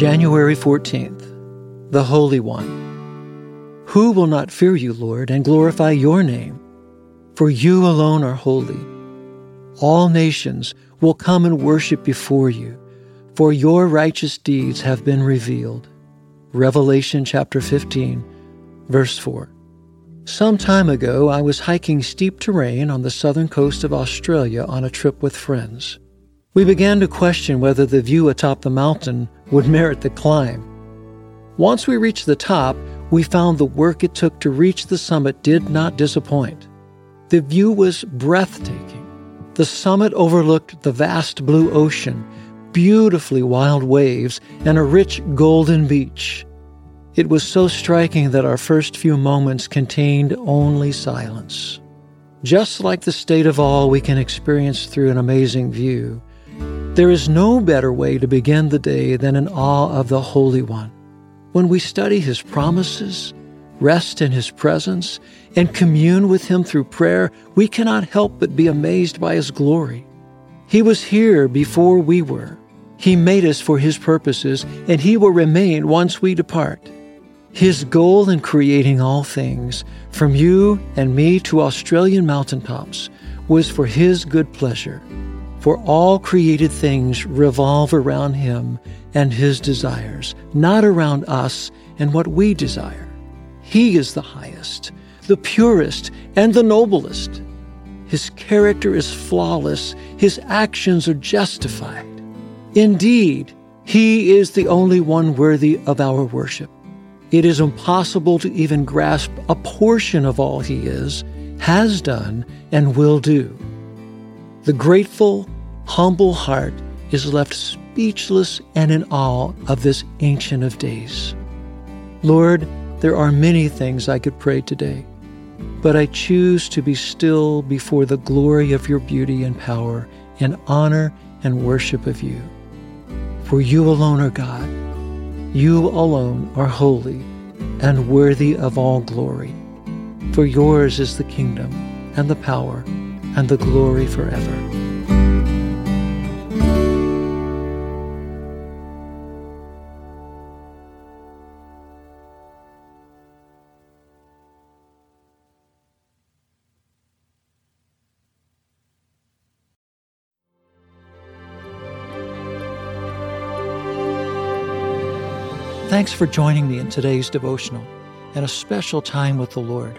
January 14th, the Holy One. Who will not fear you, Lord, and glorify your name? For you alone are holy. All nations will come and worship before you, for your righteous deeds have been revealed. Revelation chapter 15, verse 4. Some time ago, I was hiking steep terrain on the southern coast of Australia on a trip with friends we began to question whether the view atop the mountain would merit the climb. Once we reached the top, we found the work it took to reach the summit did not disappoint. The view was breathtaking. The summit overlooked the vast blue ocean, beautifully wild waves, and a rich golden beach. It was so striking that our first few moments contained only silence. Just like the state of awe we can experience through an amazing view, there is no better way to begin the day than in awe of the Holy One. When we study His promises, rest in His presence, and commune with Him through prayer, we cannot help but be amazed by His glory. He was here before we were. He made us for His purposes, and He will remain once we depart. His goal in creating all things, from you and me to Australian mountaintops, was for His good pleasure for all created things revolve around Him and His desires, not around us and what we desire. He is the highest, the purest, and the noblest. His character is flawless, His actions are justified. Indeed, He is the only one worthy of our worship. It is impossible to even grasp a portion of all He is, has done, and will do. The grateful, humble heart is left speechless and in awe of this Ancient of Days. Lord, there are many things I could pray today, but I choose to be still before the glory of your beauty and power in honor and worship of you. For you alone are God. You alone are holy and worthy of all glory. For yours is the kingdom and the power and the glory forever. Thanks for joining me in today's devotional and a special time with the Lord.